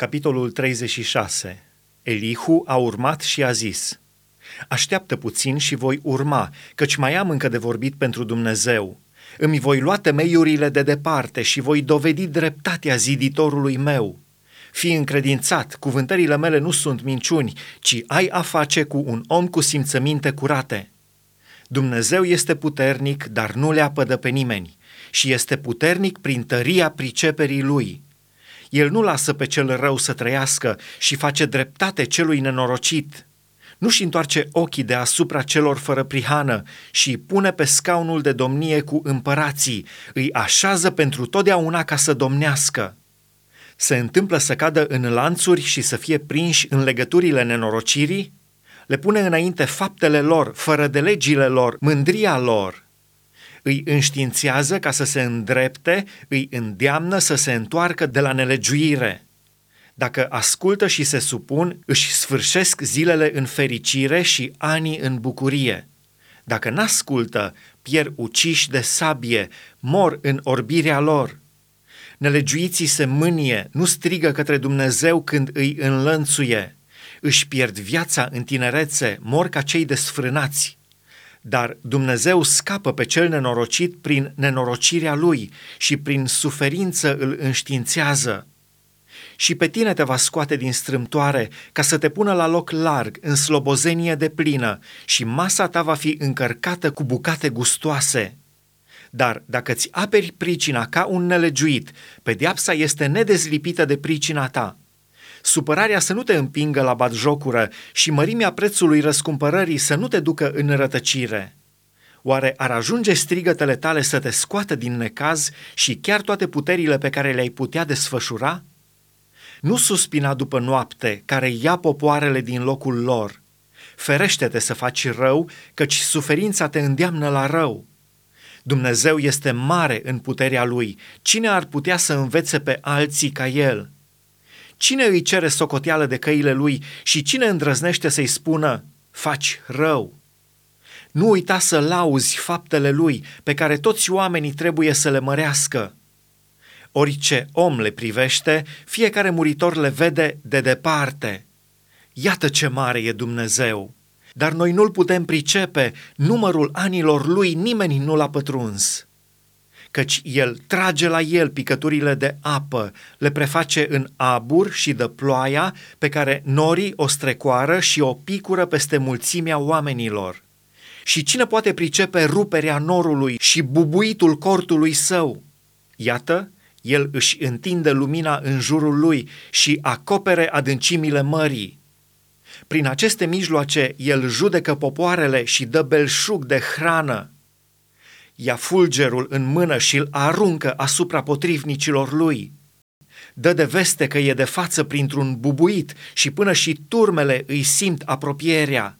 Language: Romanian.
Capitolul 36 Elihu a urmat și a zis, Așteaptă puțin și voi urma, căci mai am încă de vorbit pentru Dumnezeu. Îmi voi lua temeiurile de departe și voi dovedi dreptatea ziditorului meu. Fii încredințat, cuvântările mele nu sunt minciuni, ci ai a face cu un om cu simțăminte curate. Dumnezeu este puternic, dar nu le apădă pe nimeni, și este puternic prin tăria priceperii lui – el nu lasă pe cel rău să trăiască și face dreptate celui nenorocit. Nu-și întoarce ochii de asupra celor fără prihană și pune pe scaunul de domnie cu împărații, îi așează pentru totdeauna ca să domnească. Se întâmplă să cadă în lanțuri și să fie prinși în legăturile nenorocirii? Le pune înainte faptele lor, fără de legile lor, mândria lor – îi înștiințează ca să se îndrepte, îi îndeamnă să se întoarcă de la nelegiuire. Dacă ascultă și se supun, își sfârșesc zilele în fericire și anii în bucurie. Dacă n-ascultă, pierd uciși de sabie, mor în orbirea lor. Nelegiuiții se mânie, nu strigă către Dumnezeu când îi înlănțuie. Își pierd viața în tinerețe, mor ca cei desfrânați. Dar Dumnezeu scapă pe cel nenorocit prin nenorocirea lui și prin suferință îl înștiințează. Și pe tine te va scoate din strâmtoare ca să te pună la loc larg, în slobozenie de plină, și masa ta va fi încărcată cu bucate gustoase. Dar dacă ți aperi pricina ca un nelegiuit, pedeapsa este nedezlipită de pricina ta – supărarea să nu te împingă la batjocură și mărimea prețului răscumpărării să nu te ducă în rătăcire. Oare ar ajunge strigătele tale să te scoată din necaz și chiar toate puterile pe care le-ai putea desfășura? Nu suspina după noapte, care ia popoarele din locul lor. Ferește-te să faci rău, căci suferința te îndeamnă la rău. Dumnezeu este mare în puterea lui. Cine ar putea să învețe pe alții ca el? Cine îi cere socoteală de căile lui și cine îndrăznește să-i spună, faci rău? Nu uita să lauzi faptele lui, pe care toți oamenii trebuie să le mărească. Orice om le privește, fiecare muritor le vede de departe. Iată ce mare e Dumnezeu! Dar noi nu-l putem pricepe, numărul anilor lui nimeni nu l-a pătruns căci el trage la el picăturile de apă, le preface în abur și de ploaia pe care norii o strecoară și o picură peste mulțimea oamenilor. Și cine poate pricepe ruperea norului și bubuitul cortului său? Iată, el își întinde lumina în jurul lui și acopere adâncimile mării. Prin aceste mijloace el judecă popoarele și dă belșug de hrană ia fulgerul în mână și îl aruncă asupra potrivnicilor lui. Dă de veste că e de față printr-un bubuit și până și turmele îi simt apropierea.